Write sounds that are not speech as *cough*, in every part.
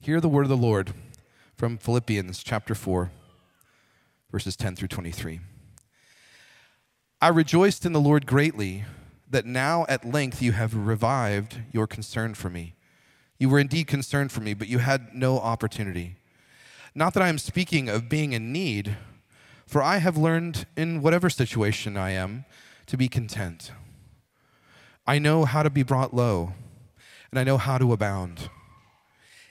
Hear the word of the Lord from Philippians chapter 4, verses 10 through 23. I rejoiced in the Lord greatly that now at length you have revived your concern for me. You were indeed concerned for me, but you had no opportunity. Not that I am speaking of being in need, for I have learned in whatever situation I am to be content. I know how to be brought low, and I know how to abound.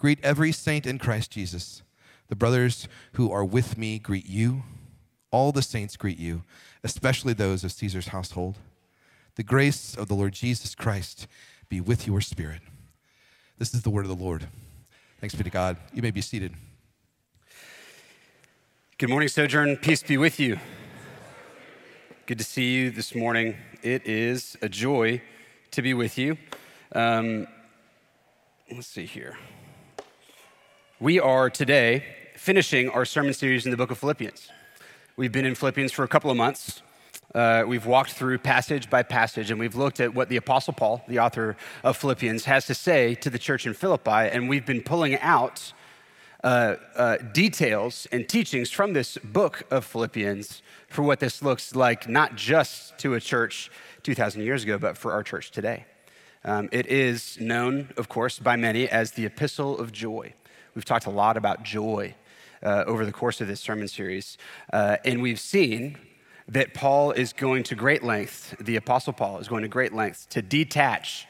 Greet every saint in Christ Jesus. The brothers who are with me greet you. All the saints greet you, especially those of Caesar's household. The grace of the Lord Jesus Christ be with your spirit. This is the word of the Lord. Thanks be to God. You may be seated. Good morning, Sojourn. Peace be with you. Good to see you this morning. It is a joy to be with you. Um, let's see here. We are today finishing our sermon series in the book of Philippians. We've been in Philippians for a couple of months. Uh, we've walked through passage by passage and we've looked at what the Apostle Paul, the author of Philippians, has to say to the church in Philippi, and we've been pulling out uh, uh, details and teachings from this book of Philippians for what this looks like, not just to a church 2,000 years ago, but for our church today. Um, it is known, of course, by many as the Epistle of Joy. We've talked a lot about joy uh, over the course of this sermon series, uh, and we've seen that Paul is going to great lengths, the Apostle Paul is going to great lengths to detach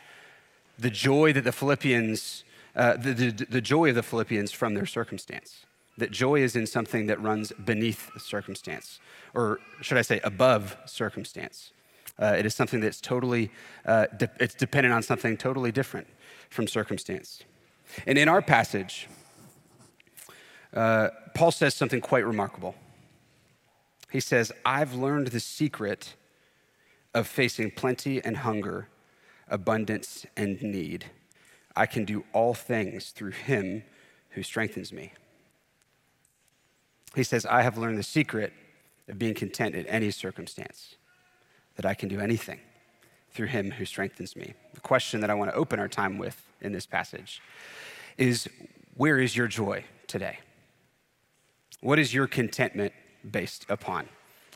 the joy that the Philippians, uh, the, the, the joy of the Philippians from their circumstance. That joy is in something that runs beneath circumstance, or should I say, above circumstance. Uh, it is something that's totally, uh, de- it's dependent on something totally different from circumstance. And in our passage, uh, Paul says something quite remarkable. He says, I've learned the secret of facing plenty and hunger, abundance and need. I can do all things through him who strengthens me. He says, I have learned the secret of being content in any circumstance, that I can do anything through him who strengthens me. The question that I want to open our time with in this passage is where is your joy today? What is your contentment based upon?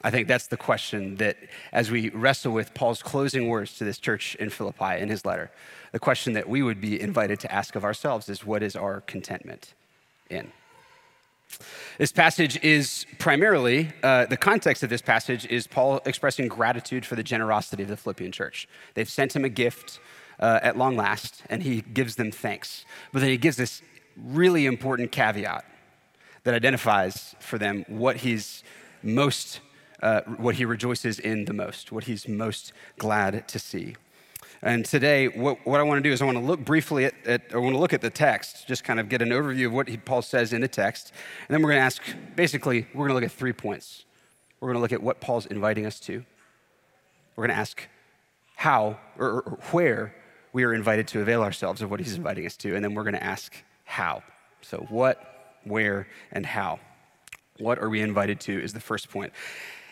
I think that's the question that, as we wrestle with Paul's closing words to this church in Philippi in his letter, the question that we would be invited to ask of ourselves is what is our contentment in? This passage is primarily, uh, the context of this passage is Paul expressing gratitude for the generosity of the Philippian church. They've sent him a gift uh, at long last, and he gives them thanks. But then he gives this really important caveat that identifies for them what he's most, uh, what he rejoices in the most, what he's most glad to see. And today, what, what I want to do is I want to look briefly at, at I want to look at the text, just kind of get an overview of what he, Paul says in the text. And then we're going to ask, basically, we're going to look at three points. We're going to look at what Paul's inviting us to. We're going to ask how or, or where we are invited to avail ourselves of what he's inviting us to. And then we're going to ask how. So, what, where, and how. What are we invited to is the first point.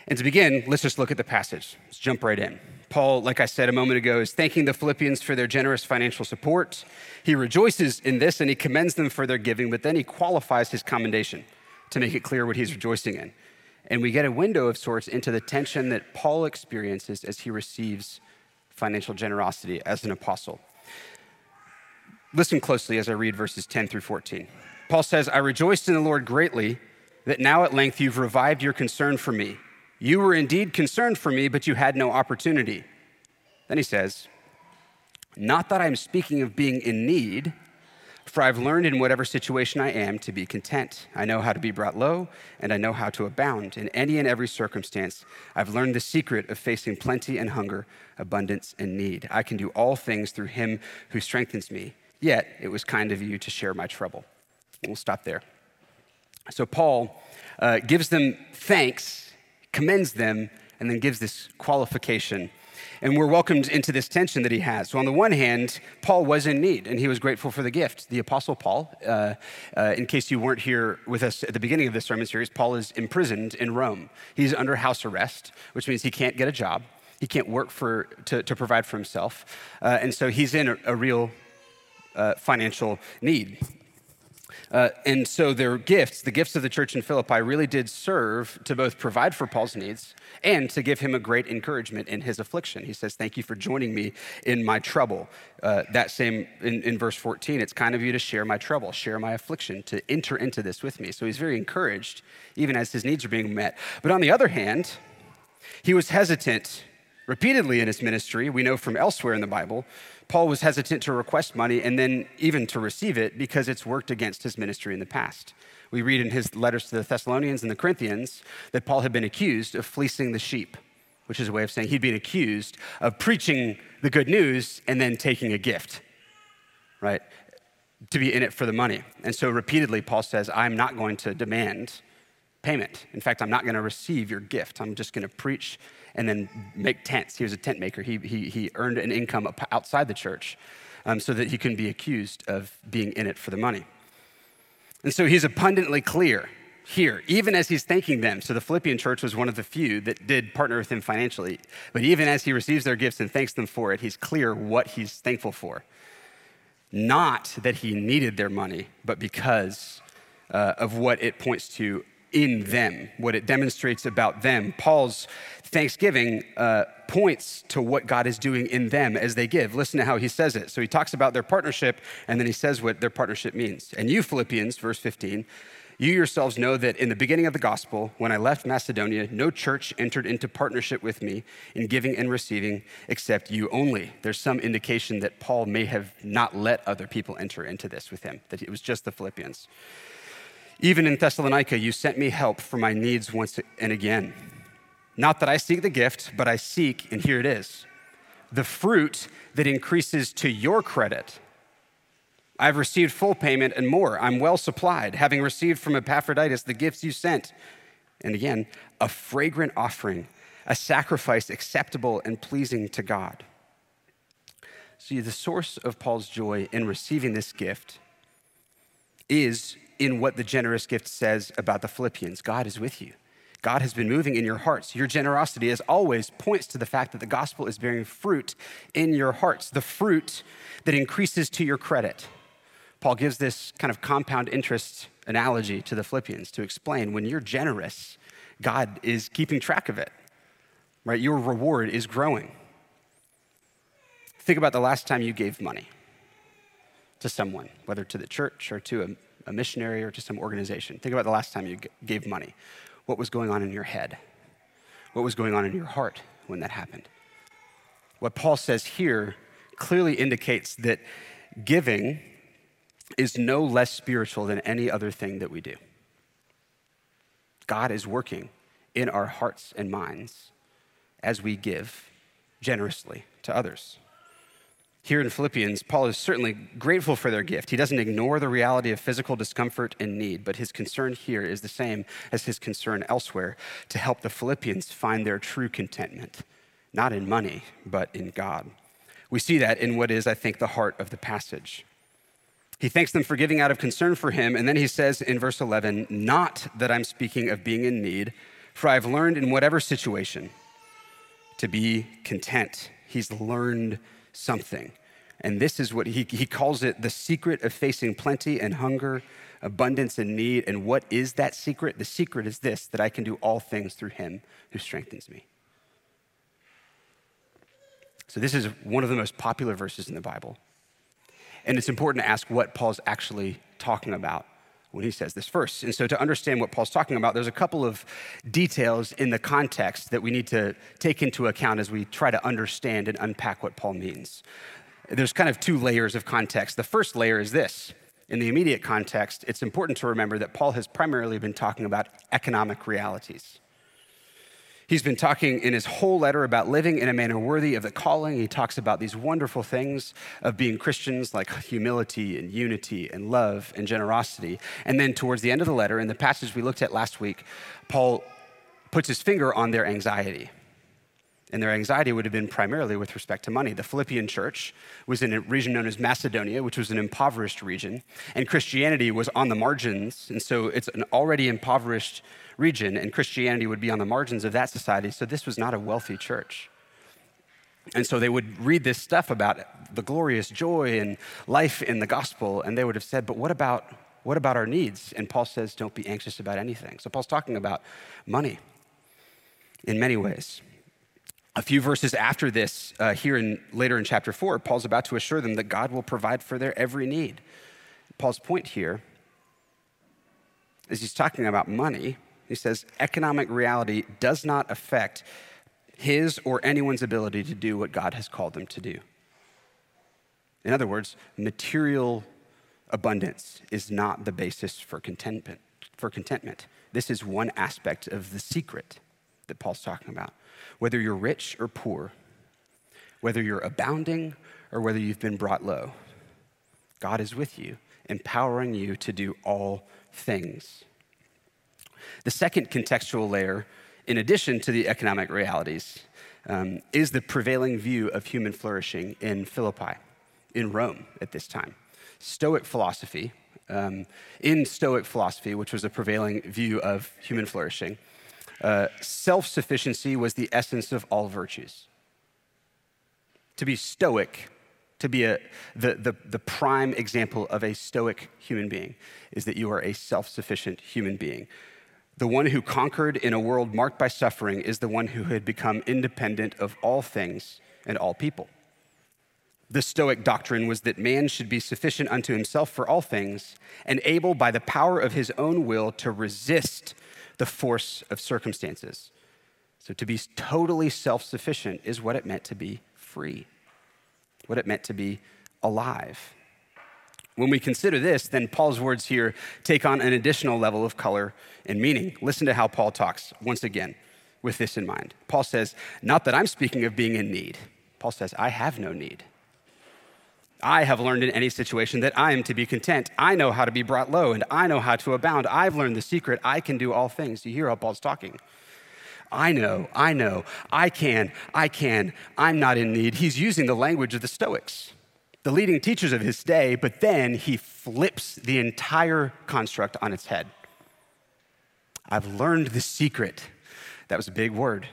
And to begin, let's just look at the passage. Let's jump right in. Paul, like I said a moment ago, is thanking the Philippians for their generous financial support. He rejoices in this and he commends them for their giving, but then he qualifies his commendation to make it clear what he's rejoicing in. And we get a window of sorts into the tension that Paul experiences as he receives financial generosity as an apostle. Listen closely as I read verses 10 through 14. Paul says, I rejoiced in the Lord greatly that now at length you've revived your concern for me. You were indeed concerned for me, but you had no opportunity. Then he says, Not that I'm speaking of being in need, for I've learned in whatever situation I am to be content. I know how to be brought low, and I know how to abound. In any and every circumstance, I've learned the secret of facing plenty and hunger, abundance and need. I can do all things through him who strengthens me. Yet it was kind of you to share my trouble. We'll stop there. So Paul uh, gives them thanks, commends them, and then gives this qualification. And we're welcomed into this tension that he has. So, on the one hand, Paul was in need and he was grateful for the gift. The Apostle Paul, uh, uh, in case you weren't here with us at the beginning of this sermon series, Paul is imprisoned in Rome. He's under house arrest, which means he can't get a job, he can't work for, to, to provide for himself. Uh, and so, he's in a, a real uh, financial need. Uh, and so their gifts, the gifts of the church in Philippi, really did serve to both provide for Paul's needs and to give him a great encouragement in his affliction. He says, Thank you for joining me in my trouble. Uh, that same in, in verse 14, it's kind of you to share my trouble, share my affliction, to enter into this with me. So he's very encouraged, even as his needs are being met. But on the other hand, he was hesitant repeatedly in his ministry. We know from elsewhere in the Bible Paul was hesitant to request money and then even to receive it because it's worked against his ministry in the past. We read in his letters to the Thessalonians and the Corinthians that Paul had been accused of fleecing the sheep, which is a way of saying he'd been accused of preaching the good news and then taking a gift, right? To be in it for the money. And so repeatedly, Paul says, I'm not going to demand payment. In fact, I'm not going to receive your gift. I'm just going to preach and then make tents. He was a tent maker. He, he, he earned an income outside the church um, so that he couldn't be accused of being in it for the money. And so he's abundantly clear here, even as he's thanking them. So the Philippian church was one of the few that did partner with him financially. But even as he receives their gifts and thanks them for it, he's clear what he's thankful for. Not that he needed their money, but because uh, of what it points to in them, what it demonstrates about them. Paul's thanksgiving uh, points to what God is doing in them as they give. Listen to how he says it. So he talks about their partnership, and then he says what their partnership means. And you, Philippians, verse 15, you yourselves know that in the beginning of the gospel, when I left Macedonia, no church entered into partnership with me in giving and receiving except you only. There's some indication that Paul may have not let other people enter into this with him, that it was just the Philippians. Even in Thessalonica, you sent me help for my needs once and again. Not that I seek the gift, but I seek, and here it is the fruit that increases to your credit. I've received full payment and more. I'm well supplied, having received from Epaphroditus the gifts you sent. And again, a fragrant offering, a sacrifice acceptable and pleasing to God. See, the source of Paul's joy in receiving this gift is in what the generous gift says about the Philippians God is with you. God has been moving in your hearts. Your generosity, as always, points to the fact that the gospel is bearing fruit in your hearts, the fruit that increases to your credit. Paul gives this kind of compound interest analogy to the Philippians to explain when you're generous, God is keeping track of it, right? Your reward is growing. Think about the last time you gave money to someone, whether to the church or to a, a missionary or to some organization. Think about the last time you g- gave money what was going on in your head, what was going on in your heart when that happened. What Paul says here clearly indicates that giving is no less spiritual than any other thing that we do. God is working in our hearts and minds as we give generously to others. Here in Philippians, Paul is certainly grateful for their gift. He doesn't ignore the reality of physical discomfort and need, but his concern here is the same as his concern elsewhere to help the Philippians find their true contentment, not in money, but in God. We see that in what is, I think, the heart of the passage. He thanks them for giving out of concern for him, and then he says in verse 11, Not that I'm speaking of being in need, for I've learned in whatever situation to be content. He's learned something. And this is what he, he calls it the secret of facing plenty and hunger, abundance and need. And what is that secret? The secret is this that I can do all things through him who strengthens me. So, this is one of the most popular verses in the Bible. And it's important to ask what Paul's actually talking about when he says this first. And so, to understand what Paul's talking about, there's a couple of details in the context that we need to take into account as we try to understand and unpack what Paul means. There's kind of two layers of context. The first layer is this in the immediate context, it's important to remember that Paul has primarily been talking about economic realities. He's been talking in his whole letter about living in a manner worthy of the calling. He talks about these wonderful things of being Christians, like humility and unity and love and generosity. And then towards the end of the letter, in the passage we looked at last week, Paul puts his finger on their anxiety. And their anxiety would have been primarily with respect to money. The Philippian church was in a region known as Macedonia, which was an impoverished region, and Christianity was on the margins. And so it's an already impoverished region, and Christianity would be on the margins of that society. So this was not a wealthy church. And so they would read this stuff about the glorious joy and life in the gospel, and they would have said, But what about, what about our needs? And Paul says, Don't be anxious about anything. So Paul's talking about money in many ways. A few verses after this, uh, here in later in chapter four, Paul's about to assure them that God will provide for their every need. Paul's point here is he's talking about money. He says economic reality does not affect his or anyone's ability to do what God has called them to do. In other words, material abundance is not the basis for contentment. For contentment. This is one aspect of the secret that Paul's talking about whether you're rich or poor, whether you're abounding or whether you've been brought low. God is with you, empowering you to do all things. The second contextual layer, in addition to the economic realities, um, is the prevailing view of human flourishing in Philippi, in Rome at this time. Stoic philosophy, um, in Stoic philosophy, which was a prevailing view of human flourishing, uh, self sufficiency was the essence of all virtues. To be stoic, to be a, the, the, the prime example of a stoic human being, is that you are a self sufficient human being. The one who conquered in a world marked by suffering is the one who had become independent of all things and all people. The Stoic doctrine was that man should be sufficient unto himself for all things and able by the power of his own will to resist the force of circumstances. So to be totally self sufficient is what it meant to be free, what it meant to be alive. When we consider this, then Paul's words here take on an additional level of color and meaning. Listen to how Paul talks once again with this in mind. Paul says, Not that I'm speaking of being in need. Paul says, I have no need. I have learned in any situation that I am to be content. I know how to be brought low and I know how to abound. I've learned the secret. I can do all things. You hear how Paul's talking. I know, I know, I can, I can, I'm not in need. He's using the language of the Stoics, the leading teachers of his day, but then he flips the entire construct on its head. I've learned the secret. That was a big word,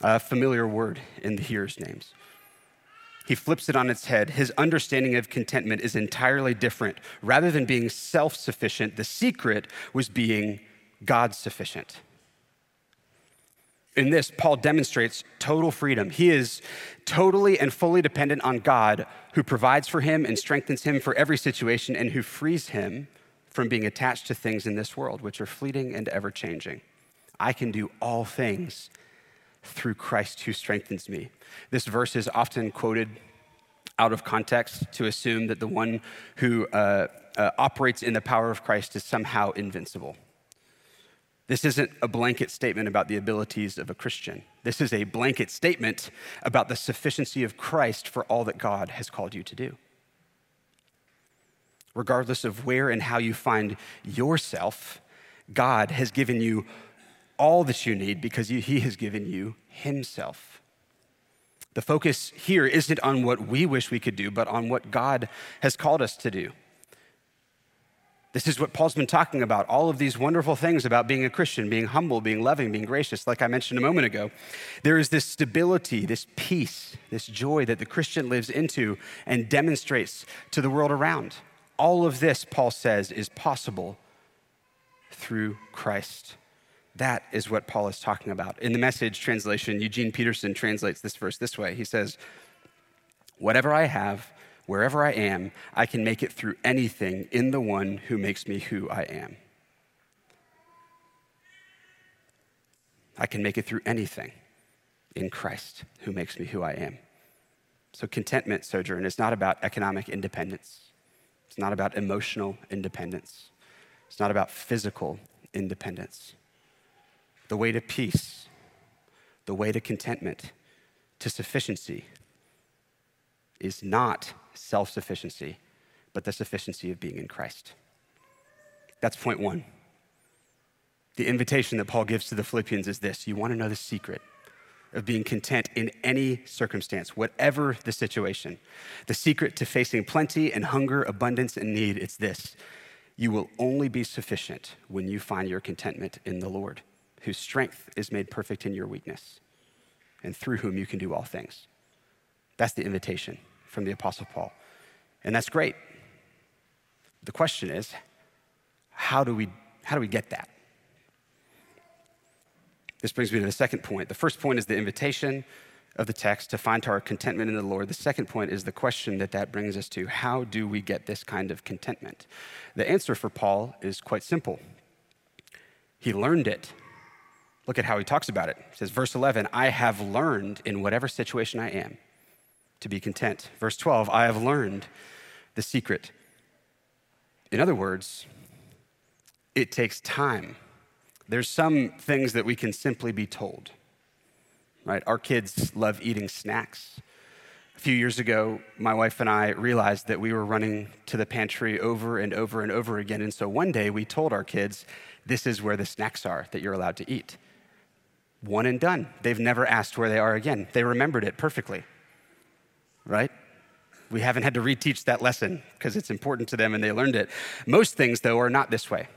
a familiar word in the hearers' names he flips it on its head. His understanding of contentment is entirely different. Rather than being self sufficient, the secret was being God sufficient. In this, Paul demonstrates total freedom. He is totally and fully dependent on God, who provides for him and strengthens him for every situation, and who frees him from being attached to things in this world, which are fleeting and ever changing. I can do all things through Christ who strengthens me. This verse is often quoted out of context to assume that the one who uh, uh, operates in the power of Christ is somehow invincible. This isn't a blanket statement about the abilities of a Christian. This is a blanket statement about the sufficiency of Christ for all that God has called you to do. Regardless of where and how you find yourself, God has given you all that you need because He has given you Himself. The focus here isn't on what we wish we could do, but on what God has called us to do. This is what Paul's been talking about all of these wonderful things about being a Christian, being humble, being loving, being gracious. Like I mentioned a moment ago, there is this stability, this peace, this joy that the Christian lives into and demonstrates to the world around. All of this, Paul says, is possible through Christ. That is what Paul is talking about. In the message translation, Eugene Peterson translates this verse this way He says, Whatever I have, wherever I am, I can make it through anything in the one who makes me who I am. I can make it through anything in Christ who makes me who I am. So, contentment, Sojourn, is not about economic independence. It's not about emotional independence. It's not about physical independence. The way to peace, the way to contentment, to sufficiency, is not self sufficiency, but the sufficiency of being in Christ. That's point one. The invitation that Paul gives to the Philippians is this you want to know the secret of being content in any circumstance, whatever the situation. The secret to facing plenty and hunger, abundance and need, it's this. You will only be sufficient when you find your contentment in the Lord, whose strength is made perfect in your weakness, and through whom you can do all things. That's the invitation from the Apostle Paul. And that's great. The question is, how do we, how do we get that? This brings me to the second point. The first point is the invitation of the text to find our contentment in the Lord. The second point is the question that that brings us to how do we get this kind of contentment? The answer for Paul is quite simple. He learned it. Look at how he talks about it. He says, verse 11, I have learned in whatever situation I am to be content. Verse 12, I have learned the secret. In other words, it takes time there's some things that we can simply be told, right? Our kids love eating snacks. A few years ago, my wife and I realized that we were running to the pantry over and over and over again. And so one day we told our kids, this is where the snacks are that you're allowed to eat. One and done. They've never asked where they are again. They remembered it perfectly, right? We haven't had to reteach that lesson because it's important to them and they learned it. Most things, though, are not this way.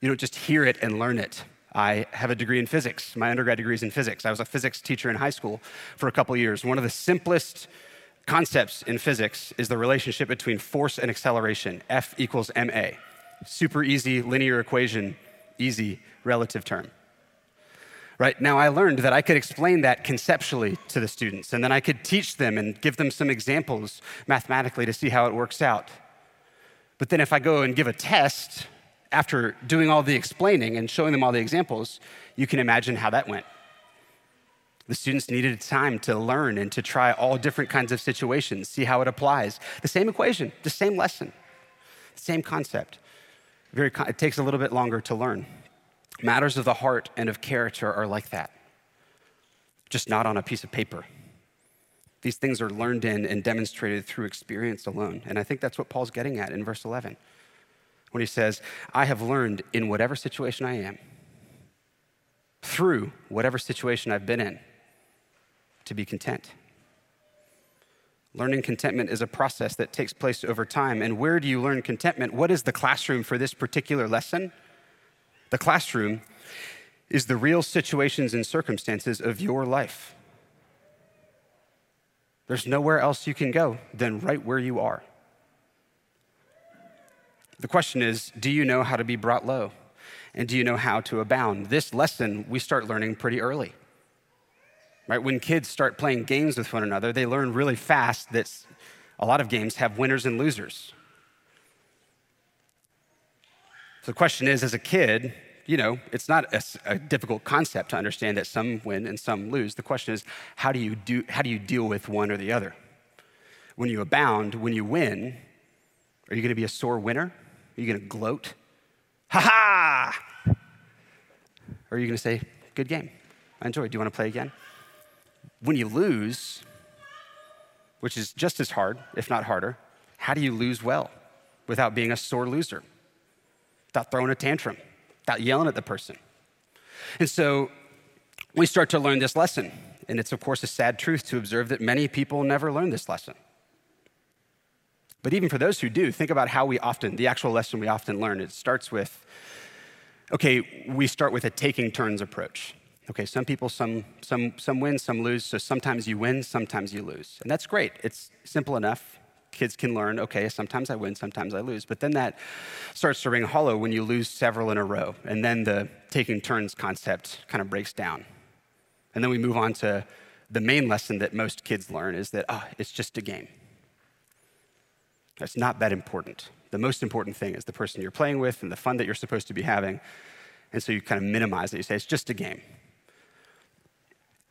You don't just hear it and learn it. I have a degree in physics. My undergrad degree is in physics. I was a physics teacher in high school for a couple years. One of the simplest concepts in physics is the relationship between force and acceleration F equals ma. Super easy linear equation, easy relative term. Right now, I learned that I could explain that conceptually to the students, and then I could teach them and give them some examples mathematically to see how it works out. But then, if I go and give a test after doing all the explaining and showing them all the examples, you can imagine how that went. The students needed time to learn and to try all different kinds of situations, see how it applies. The same equation, the same lesson, same concept. Very, it takes a little bit longer to learn. Matters of the heart and of character are like that, just not on a piece of paper. These things are learned in and demonstrated through experience alone. And I think that's what Paul's getting at in verse 11 when he says, I have learned in whatever situation I am, through whatever situation I've been in, to be content. Learning contentment is a process that takes place over time. And where do you learn contentment? What is the classroom for this particular lesson? The classroom is the real situations and circumstances of your life. There's nowhere else you can go than right where you are. The question is do you know how to be brought low? And do you know how to abound? This lesson we start learning pretty early. Right? When kids start playing games with one another, they learn really fast that a lot of games have winners and losers. So the question is as a kid, you know, it's not a, a, difficult concept to understand that some win and some lose. The question is, how do you do how do you deal with one or the other? When you abound, when you win, are you going to be a sore winner? Are you going to gloat? Ha ha! Or are you going to say, good game? I enjoyed. Do you want to play again? When you lose, which is just as hard, if not harder, how do you lose well without being a sore loser? Without throwing a tantrum, without yelling at the person. And so we start to learn this lesson. And it's, of course, a sad truth to observe that many people never learn this lesson. But even for those who do, think about how we often, the actual lesson we often learn, it starts with, okay, we start with a taking turns approach. Okay, some people, some, some, some win, some lose. So sometimes you win, sometimes you lose. And that's great. It's simple enough. Kids can learn, okay, sometimes I win, sometimes I lose. But then that starts to ring hollow when you lose several in a row. And then the taking turns concept kind of breaks down. And then we move on to the main lesson that most kids learn is that, oh, it's just a game. That's not that important. The most important thing is the person you're playing with and the fun that you're supposed to be having. And so you kind of minimize it. You say, it's just a game.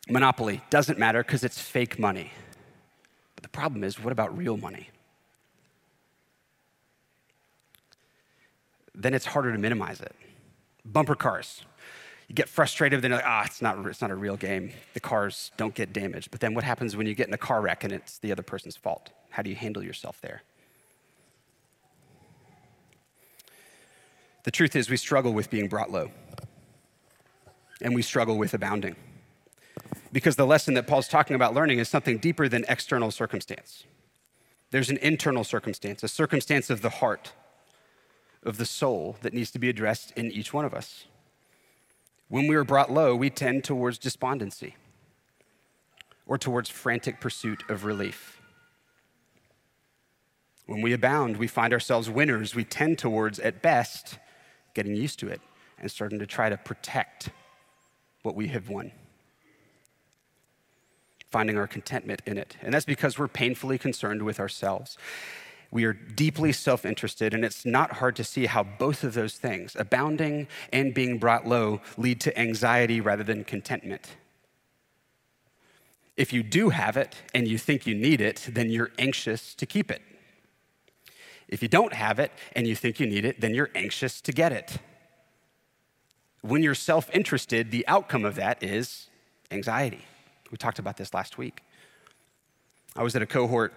Monopoly doesn't matter because it's fake money. Problem is, what about real money? Then it's harder to minimize it. Bumper cars. You get frustrated, then you're like, ah, it's not, it's not a real game. The cars don't get damaged. But then what happens when you get in a car wreck and it's the other person's fault? How do you handle yourself there? The truth is, we struggle with being brought low, and we struggle with abounding. Because the lesson that Paul's talking about learning is something deeper than external circumstance. There's an internal circumstance, a circumstance of the heart, of the soul that needs to be addressed in each one of us. When we are brought low, we tend towards despondency or towards frantic pursuit of relief. When we abound, we find ourselves winners. We tend towards, at best, getting used to it and starting to try to protect what we have won finding our contentment in it. And that's because we're painfully concerned with ourselves. We are deeply self interested, and it's not hard to see how both of those things, abounding and being brought low, lead to anxiety rather than contentment. If you do have it and you think you need it, then you're anxious to keep it. If you don't have it and you think you need it, then you're anxious to get it. When you're self interested, the outcome of that is anxiety. We talked about this last week. I was at a cohort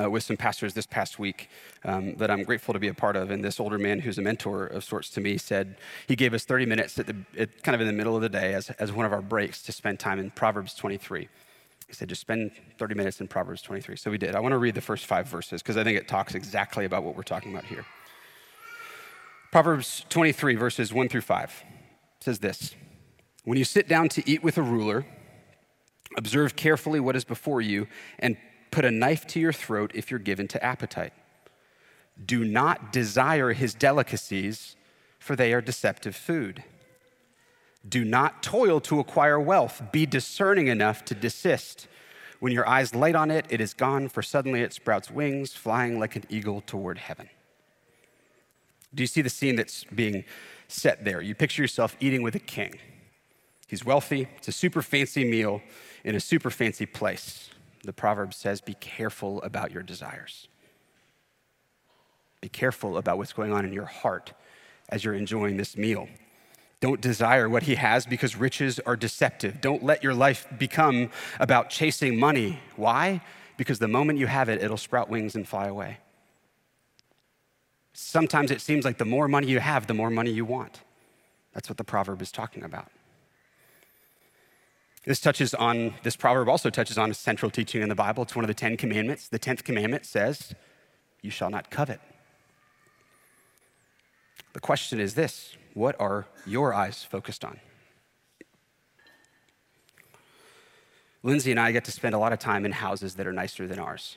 uh, with some pastors this past week um, that I'm grateful to be a part of. And this older man, who's a mentor of sorts to me, said he gave us 30 minutes at the, at, kind of in the middle of the day as, as one of our breaks to spend time in Proverbs 23. He said, just spend 30 minutes in Proverbs 23. So we did. I want to read the first five verses because I think it talks exactly about what we're talking about here. Proverbs 23, verses 1 through 5 says this When you sit down to eat with a ruler, Observe carefully what is before you and put a knife to your throat if you're given to appetite. Do not desire his delicacies, for they are deceptive food. Do not toil to acquire wealth. Be discerning enough to desist. When your eyes light on it, it is gone, for suddenly it sprouts wings, flying like an eagle toward heaven. Do you see the scene that's being set there? You picture yourself eating with a king. He's wealthy, it's a super fancy meal in a super fancy place. The proverb says, Be careful about your desires. Be careful about what's going on in your heart as you're enjoying this meal. Don't desire what he has because riches are deceptive. Don't let your life become about chasing money. Why? Because the moment you have it, it'll sprout wings and fly away. Sometimes it seems like the more money you have, the more money you want. That's what the proverb is talking about. This touches on, this proverb also touches on a central teaching in the Bible. It's one of the Ten Commandments. The tenth commandment says, You shall not covet. The question is this what are your eyes focused on? Lindsay and I get to spend a lot of time in houses that are nicer than ours.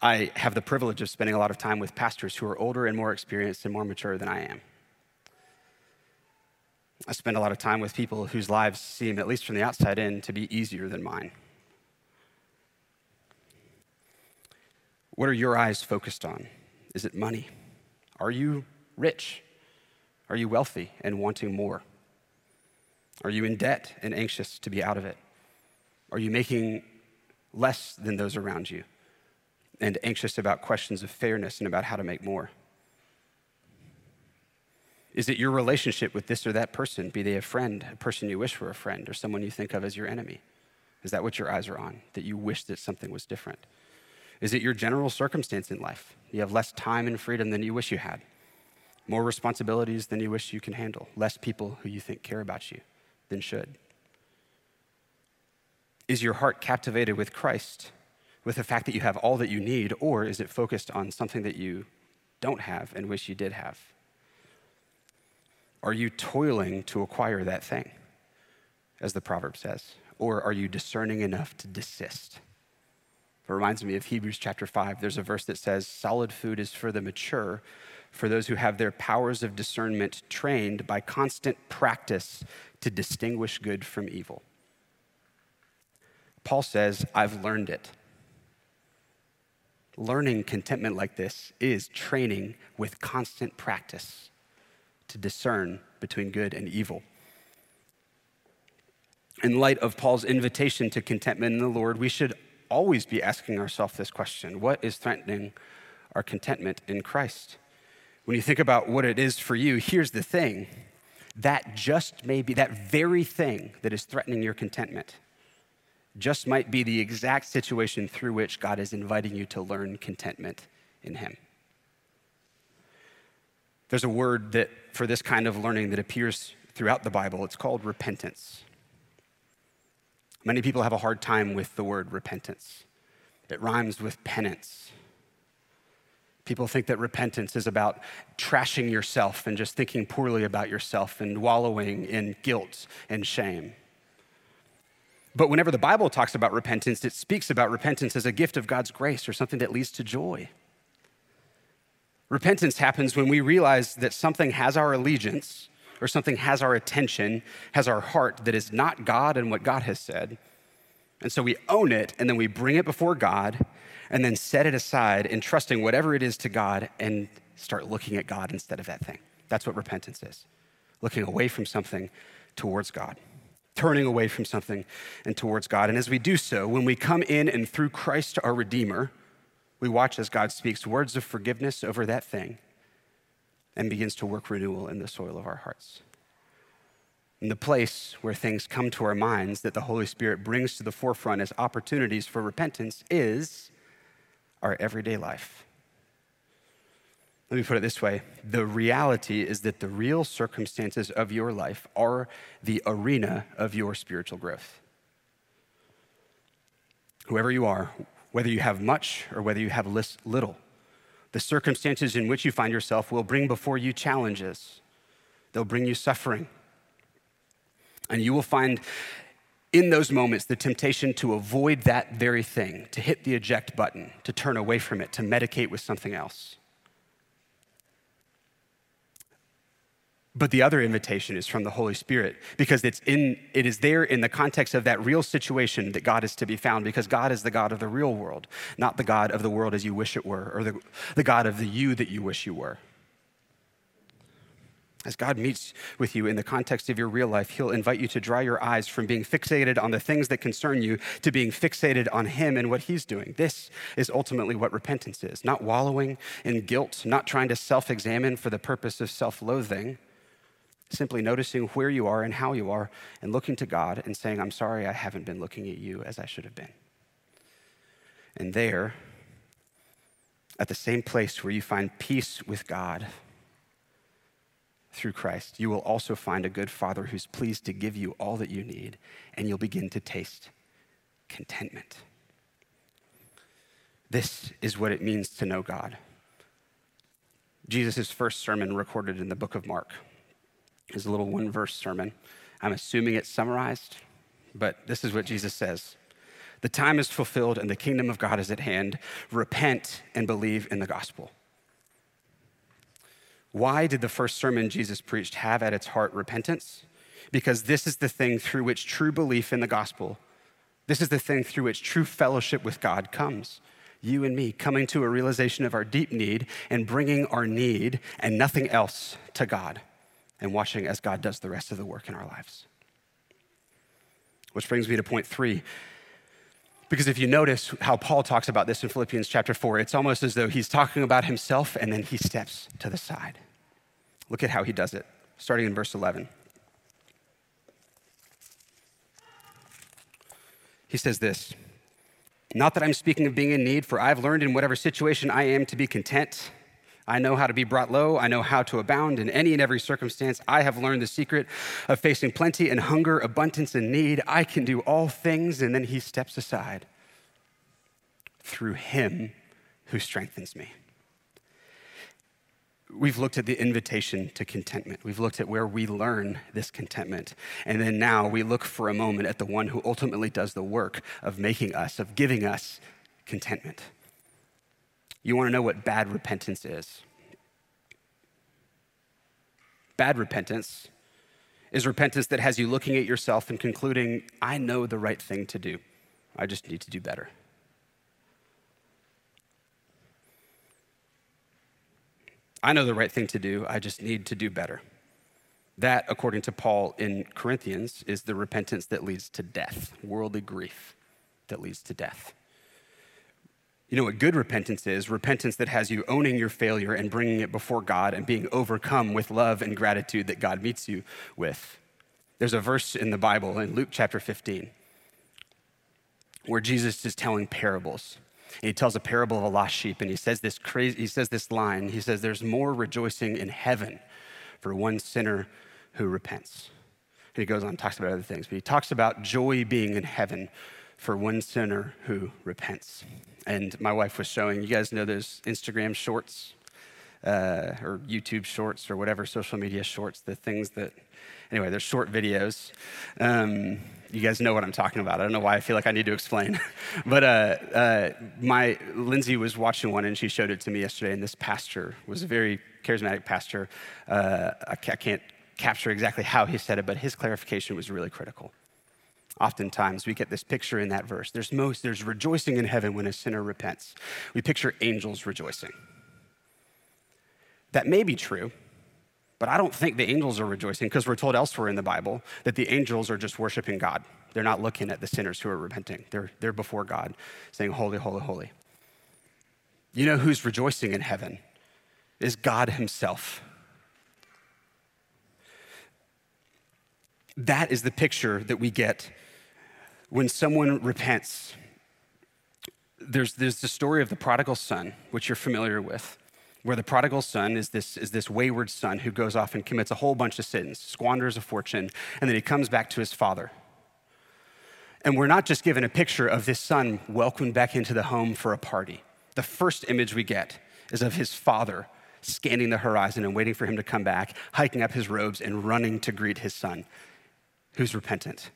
I have the privilege of spending a lot of time with pastors who are older and more experienced and more mature than I am. I spend a lot of time with people whose lives seem, at least from the outside in, to be easier than mine. What are your eyes focused on? Is it money? Are you rich? Are you wealthy and wanting more? Are you in debt and anxious to be out of it? Are you making less than those around you and anxious about questions of fairness and about how to make more? Is it your relationship with this or that person, be they a friend, a person you wish were a friend, or someone you think of as your enemy? Is that what your eyes are on, that you wish that something was different? Is it your general circumstance in life? You have less time and freedom than you wish you had, more responsibilities than you wish you can handle, less people who you think care about you than should. Is your heart captivated with Christ, with the fact that you have all that you need, or is it focused on something that you don't have and wish you did have? Are you toiling to acquire that thing, as the proverb says? Or are you discerning enough to desist? It reminds me of Hebrews chapter 5. There's a verse that says, Solid food is for the mature, for those who have their powers of discernment trained by constant practice to distinguish good from evil. Paul says, I've learned it. learning contentment like this is training with constant practice to discern between good and evil. In light of Paul's invitation to contentment in the Lord, we should always be asking ourselves this question What is threatening our contentment in Christ? When you think about what it is for you, here's the thing that just may be that very thing that is threatening your contentment just might be the exact situation through which God is inviting you to learn contentment in Him. There's a word that for this kind of learning that appears throughout the Bible. It's called repentance. Many people have a hard time with the word repentance. It rhymes with penance. People think that repentance is about trashing yourself and just thinking poorly about yourself and wallowing in guilt and shame. But whenever the Bible talks about repentance, it speaks about repentance as a gift of God's grace or something that leads to joy. Repentance happens when we realize that something has our allegiance or something has our attention, has our heart that is not God and what God has said. And so we own it and then we bring it before God and then set it aside, entrusting whatever it is to God and start looking at God instead of that thing. That's what repentance is looking away from something towards God, turning away from something and towards God. And as we do so, when we come in and through Christ our Redeemer, we watch as God speaks words of forgiveness over that thing and begins to work renewal in the soil of our hearts. And the place where things come to our minds that the Holy Spirit brings to the forefront as opportunities for repentance is our everyday life. Let me put it this way the reality is that the real circumstances of your life are the arena of your spiritual growth. Whoever you are, whether you have much or whether you have little, the circumstances in which you find yourself will bring before you challenges, they'll bring you suffering. And you will find in those moments the temptation to avoid that very thing, to hit the eject button, to turn away from it, to medicate with something else. But the other invitation is from the Holy Spirit because it's in, it is there in the context of that real situation that God is to be found because God is the God of the real world, not the God of the world as you wish it were or the, the God of the you that you wish you were. As God meets with you in the context of your real life, He'll invite you to dry your eyes from being fixated on the things that concern you to being fixated on Him and what He's doing. This is ultimately what repentance is not wallowing in guilt, not trying to self examine for the purpose of self loathing simply noticing where you are and how you are and looking to God and saying, I'm sorry I haven't been looking at you as I should have been. And there, at the same place where you find peace with God through Christ, you will also find a good Father who's pleased to give you all that you need, and you'll begin to taste contentment. This is what it means to know God. Jesus' first sermon recorded in the book of Mark is a little one verse sermon. I'm assuming it's summarized, but this is what Jesus says The time is fulfilled and the kingdom of God is at hand. Repent and believe in the gospel. Why did the first sermon Jesus preached have at its heart repentance? Because this is the thing through which true belief in the gospel, this is the thing through which true fellowship with God comes. You and me coming to a realization of our deep need and bringing our need and nothing else to God and watching as God does the rest of the work in our lives. Which brings me to point three. Because if you notice how Paul talks about this in Philippians chapter 4, it's almost as though he's talking about himself and then he steps to the side. Look at how he does it, starting in verse 11. He says this Not that I'm speaking of being in need, for I've learned in whatever situation I am to be content. I know how to be brought low. I know how to abound in any and every circumstance. I have learned the secret of facing plenty and hunger, abundance and need. I can do all things. And then he steps aside through him who strengthens me. We've looked at the invitation to contentment. We've looked at where we learn this contentment. And then now we look for a moment at the one who ultimately does the work of making us, of giving us contentment. You want to know what bad repentance is? Bad repentance is repentance that has you looking at yourself and concluding, I know the right thing to do. I just need to do better. I know the right thing to do, I just need to do better. That, according to Paul in Corinthians, is the repentance that leads to death, worldly grief that leads to death. You know what good repentance is? Repentance that has you owning your failure and bringing it before God and being overcome with love and gratitude that God meets you with. There's a verse in the Bible in Luke chapter 15 where Jesus is telling parables. And he tells a parable of a lost sheep and he says this crazy he says this line. He says there's more rejoicing in heaven for one sinner who repents. And he goes on and talks about other things, but he talks about joy being in heaven for one sinner who repents. And my wife was showing, you guys know those Instagram shorts uh, or YouTube shorts or whatever social media shorts, the things that, anyway, they're short videos. Um, you guys know what I'm talking about. I don't know why I feel like I need to explain. *laughs* but uh, uh, my Lindsay was watching one and she showed it to me yesterday. And this pastor was a very charismatic pastor. Uh, I can't capture exactly how he said it, but his clarification was really critical. Oftentimes, we get this picture in that verse. There's most, there's rejoicing in heaven when a sinner repents. We picture angels rejoicing. That may be true, but I don't think the angels are rejoicing because we're told elsewhere in the Bible that the angels are just worshiping God. They're not looking at the sinners who are repenting, they're, they're before God saying, Holy, holy, holy. You know who's rejoicing in heaven? Is God Himself. That is the picture that we get when someone repents, there's, there's the story of the prodigal son, which you're familiar with, where the prodigal son is this, is this wayward son who goes off and commits a whole bunch of sins, squanders a fortune, and then he comes back to his father. And we're not just given a picture of this son welcomed back into the home for a party. The first image we get is of his father scanning the horizon and waiting for him to come back, hiking up his robes and running to greet his son, who's repentant.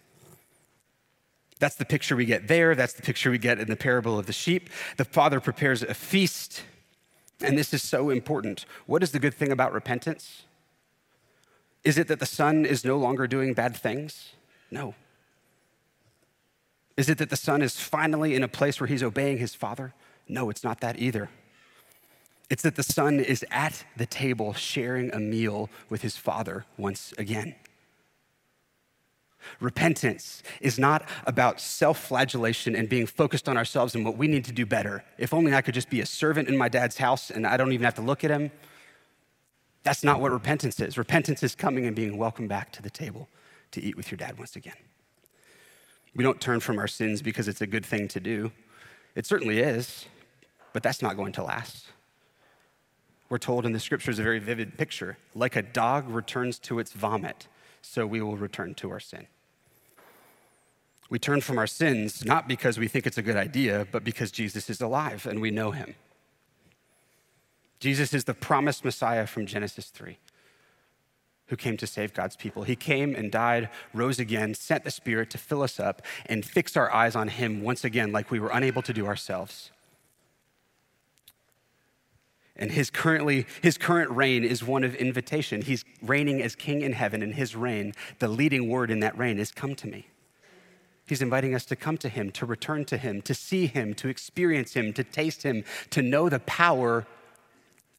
That's the picture we get there. That's the picture we get in the parable of the sheep. The father prepares a feast, and this is so important. What is the good thing about repentance? Is it that the son is no longer doing bad things? No. Is it that the son is finally in a place where he's obeying his father? No, it's not that either. It's that the son is at the table sharing a meal with his father once again. Repentance is not about self flagellation and being focused on ourselves and what we need to do better. If only I could just be a servant in my dad's house and I don't even have to look at him. That's not what repentance is. Repentance is coming and being welcomed back to the table to eat with your dad once again. We don't turn from our sins because it's a good thing to do. It certainly is, but that's not going to last. We're told in the scriptures a very vivid picture like a dog returns to its vomit, so we will return to our sin. We turn from our sins not because we think it's a good idea, but because Jesus is alive and we know him. Jesus is the promised Messiah from Genesis 3 who came to save God's people. He came and died, rose again, sent the Spirit to fill us up and fix our eyes on Him once again, like we were unable to do ourselves. And his currently his current reign is one of invitation. He's reigning as king in heaven, and his reign, the leading word in that reign is come to me. He's inviting us to come to Him, to return to Him, to see Him, to experience Him, to taste Him, to know the power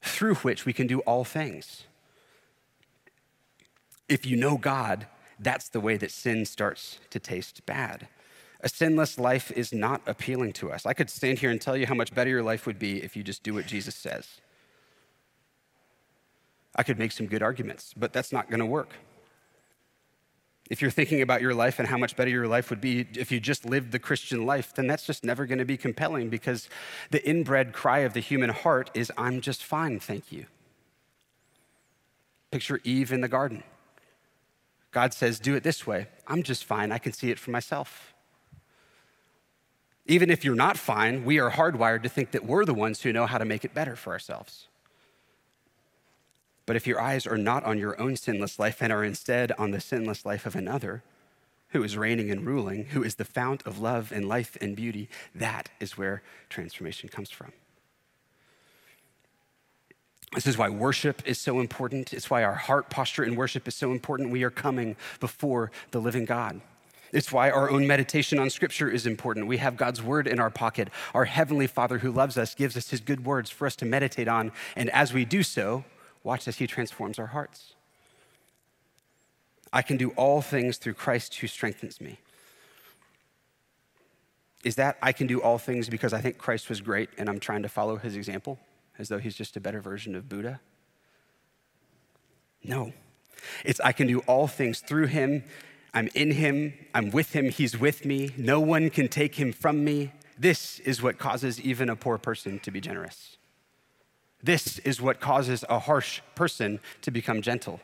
through which we can do all things. If you know God, that's the way that sin starts to taste bad. A sinless life is not appealing to us. I could stand here and tell you how much better your life would be if you just do what Jesus says. I could make some good arguments, but that's not going to work. If you're thinking about your life and how much better your life would be if you just lived the Christian life, then that's just never going to be compelling because the inbred cry of the human heart is, I'm just fine, thank you. Picture Eve in the garden. God says, Do it this way. I'm just fine. I can see it for myself. Even if you're not fine, we are hardwired to think that we're the ones who know how to make it better for ourselves. But if your eyes are not on your own sinless life and are instead on the sinless life of another, who is reigning and ruling, who is the fount of love and life and beauty, that is where transformation comes from. This is why worship is so important. It's why our heart posture in worship is so important. We are coming before the living God. It's why our own meditation on Scripture is important. We have God's Word in our pocket. Our Heavenly Father who loves us gives us His good words for us to meditate on. And as we do so, Watch as he transforms our hearts. I can do all things through Christ who strengthens me. Is that I can do all things because I think Christ was great and I'm trying to follow his example as though he's just a better version of Buddha? No. It's I can do all things through him. I'm in him. I'm with him. He's with me. No one can take him from me. This is what causes even a poor person to be generous. This is what causes a harsh person to become gentle.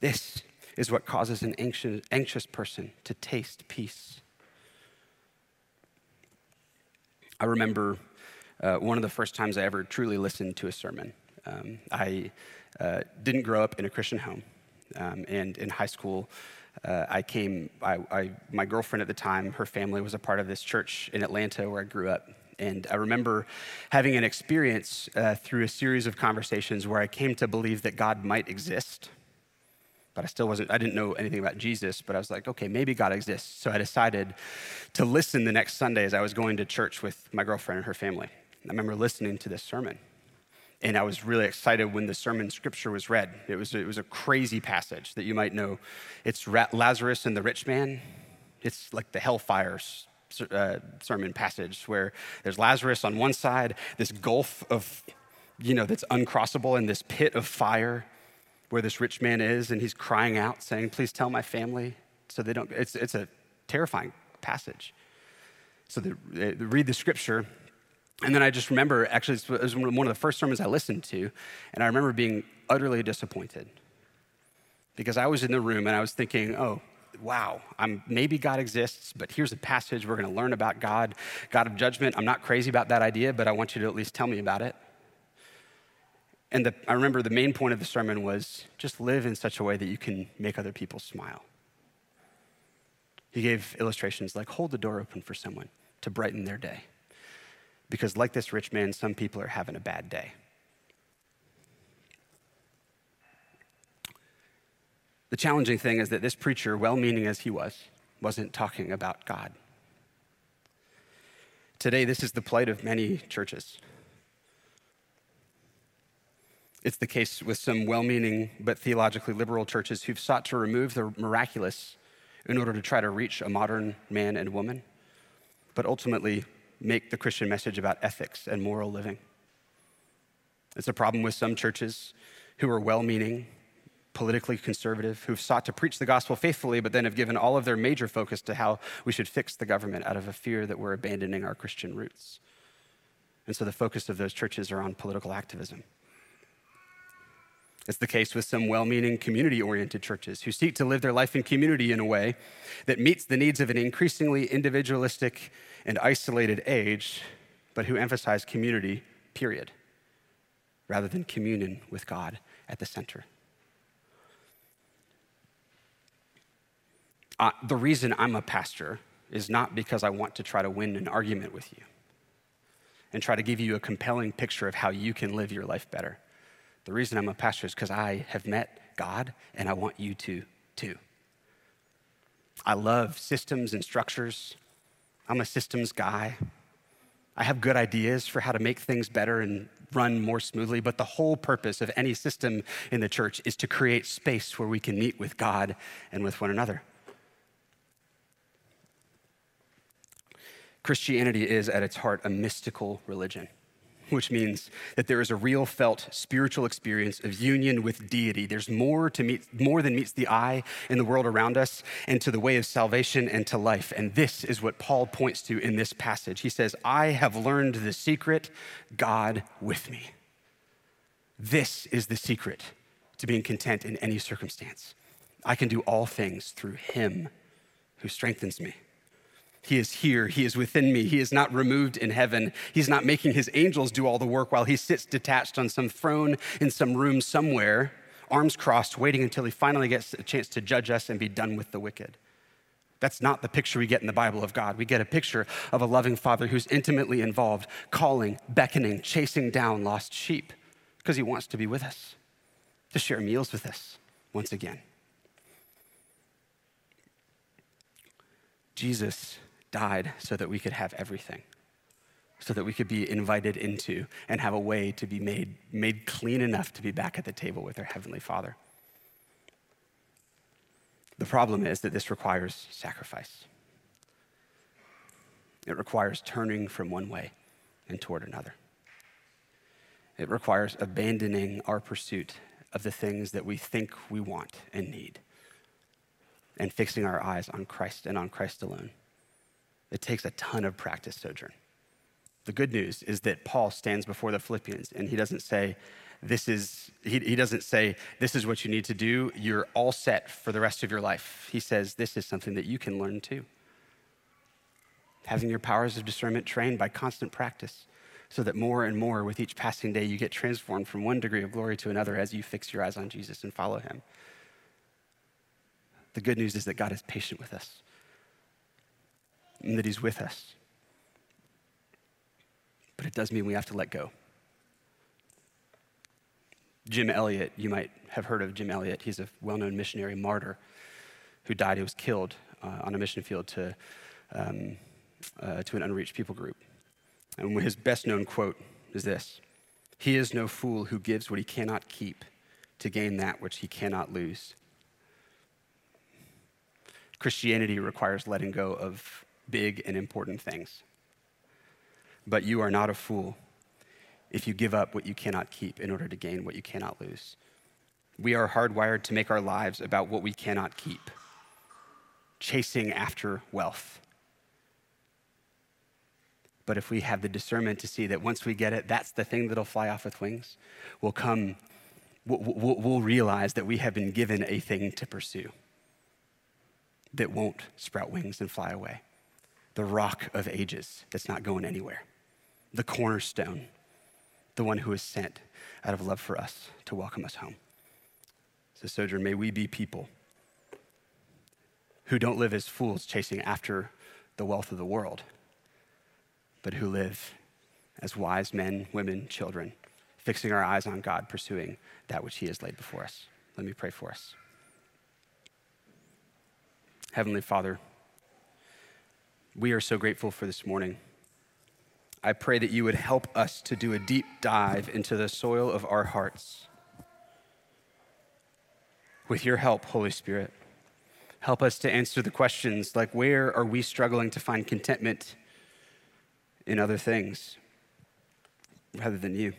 This is what causes an anxious, anxious person to taste peace. I remember uh, one of the first times I ever truly listened to a sermon. Um, I uh, didn't grow up in a Christian home, um, and in high school, uh, I came. I, I, my girlfriend at the time, her family was a part of this church in Atlanta where I grew up, and I remember having an experience uh, through a series of conversations where I came to believe that God might exist but I still wasn't, I didn't know anything about Jesus, but I was like, okay, maybe God exists. So I decided to listen the next Sunday as I was going to church with my girlfriend and her family. I remember listening to this sermon. And I was really excited when the sermon scripture was read. It was, it was a crazy passage that you might know. It's Lazarus and the rich man. It's like the hellfire uh, sermon passage where there's Lazarus on one side, this gulf of, you know, that's uncrossable, and this pit of fire where this rich man is, and he's crying out, saying, Please tell my family so they don't. It's, it's a terrifying passage. So they, they read the scripture, and then I just remember actually, it was one of the first sermons I listened to, and I remember being utterly disappointed because I was in the room and I was thinking, oh, wow, I'm, maybe God exists, but here's a passage we're going to learn about God, God of judgment. I'm not crazy about that idea, but I want you to at least tell me about it. And the, I remember the main point of the sermon was just live in such a way that you can make other people smile. He gave illustrations like hold the door open for someone to brighten their day. Because, like this rich man, some people are having a bad day. The challenging thing is that this preacher, well meaning as he was, wasn't talking about God. Today, this is the plight of many churches. It's the case with some well meaning but theologically liberal churches who've sought to remove the miraculous in order to try to reach a modern man and woman, but ultimately make the Christian message about ethics and moral living. It's a problem with some churches who are well meaning, politically conservative, who've sought to preach the gospel faithfully, but then have given all of their major focus to how we should fix the government out of a fear that we're abandoning our Christian roots. And so the focus of those churches are on political activism. It's the case with some well meaning, community oriented churches who seek to live their life in community in a way that meets the needs of an increasingly individualistic and isolated age, but who emphasize community, period, rather than communion with God at the center. Uh, the reason I'm a pastor is not because I want to try to win an argument with you and try to give you a compelling picture of how you can live your life better. The reason I'm a pastor is because I have met God and I want you to too. I love systems and structures. I'm a systems guy. I have good ideas for how to make things better and run more smoothly, but the whole purpose of any system in the church is to create space where we can meet with God and with one another. Christianity is at its heart a mystical religion which means that there is a real felt spiritual experience of union with deity. There's more to meet, more than meets the eye in the world around us and to the way of salvation and to life. And this is what Paul points to in this passage. He says, I have learned the secret, God with me. This is the secret to being content in any circumstance. I can do all things through him who strengthens me. He is here. He is within me. He is not removed in heaven. He's not making his angels do all the work while he sits detached on some throne in some room somewhere, arms crossed, waiting until he finally gets a chance to judge us and be done with the wicked. That's not the picture we get in the Bible of God. We get a picture of a loving father who's intimately involved, calling, beckoning, chasing down lost sheep because he wants to be with us, to share meals with us once again. Jesus died so that we could have everything. so that we could be invited into and have a way to be made, made clean enough to be back at the table with our Heavenly Father. The problem is that this requires sacrifice. It requires turning from one way and toward another. It requires abandoning our pursuit of the things that we think we want and need and fixing our eyes on Christ and on Christ alone. It takes a ton of practice, Sojourn. The good news is that Paul stands before the Philippians and he doesn't say, this is, he, he doesn't say, this is what you need to do. You're all set for the rest of your life. He says, this is something that you can learn too. Having your powers of discernment trained by constant practice so that more and more with each passing day you get transformed from one degree of glory to another as you fix your eyes on Jesus and follow him. The good news is that God is patient with us and that he's with us. But it does mean we have to let go. Jim Elliot, you might have heard of Jim Elliot. He's a well known missionary martyr who died. He was killed uh, on a mission field to, um, uh, to an unreached people group. And his best known quote is this He is no fool who gives what he cannot keep to gain that which he cannot lose. Christianity requires letting go of big and important things. But you are not a fool if you give up what you cannot keep in order to gain what you cannot lose. We are hardwired to make our lives about what we cannot keep, chasing after wealth. But if we have the discernment to see that once we get it, that's the thing that'll fly off with wings, we'll come, we'll, we'll realize that we have been given a thing to pursue that won't sprout wings and fly away. The rock of ages that's not going anywhere, the cornerstone the one who is sent out of love for us to welcome us home. So, Sojourn, may we be people who don't live as fools chasing after the wealth of the world, but who live as wise men, women, children, fixing our eyes on God, pursuing that which He has laid before us. Let me pray for us. Heavenly Father, we are so grateful for this morning. I pray that you would help us to do a deep dive into the soil of our hearts. With your help, Holy Spirit, help us to answer the questions like where are we struggling to find contentment in other things rather than you?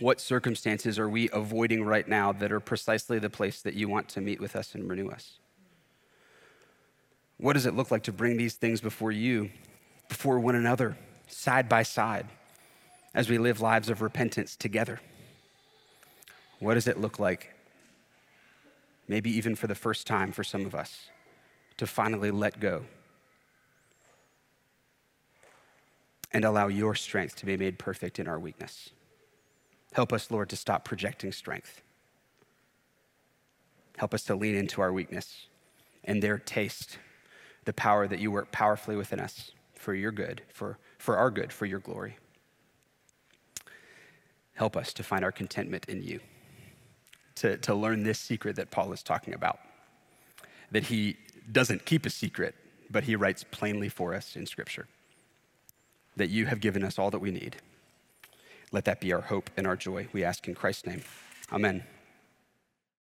What circumstances are we avoiding right now that are precisely the place that you want to meet with us and renew us? What does it look like to bring these things before you, before one another? side by side as we live lives of repentance together? What does it look like, maybe even for the first time for some of us, to finally let go and allow your strength to be made perfect in our weakness? Help us, Lord, to stop projecting strength. Help us to lean into our weakness and there taste the power that you work powerfully within us for your good, for for our good, for your glory. Help us to find our contentment in you, to, to learn this secret that Paul is talking about, that he doesn't keep a secret, but he writes plainly for us in Scripture, that you have given us all that we need. Let that be our hope and our joy. We ask in Christ's name. Amen.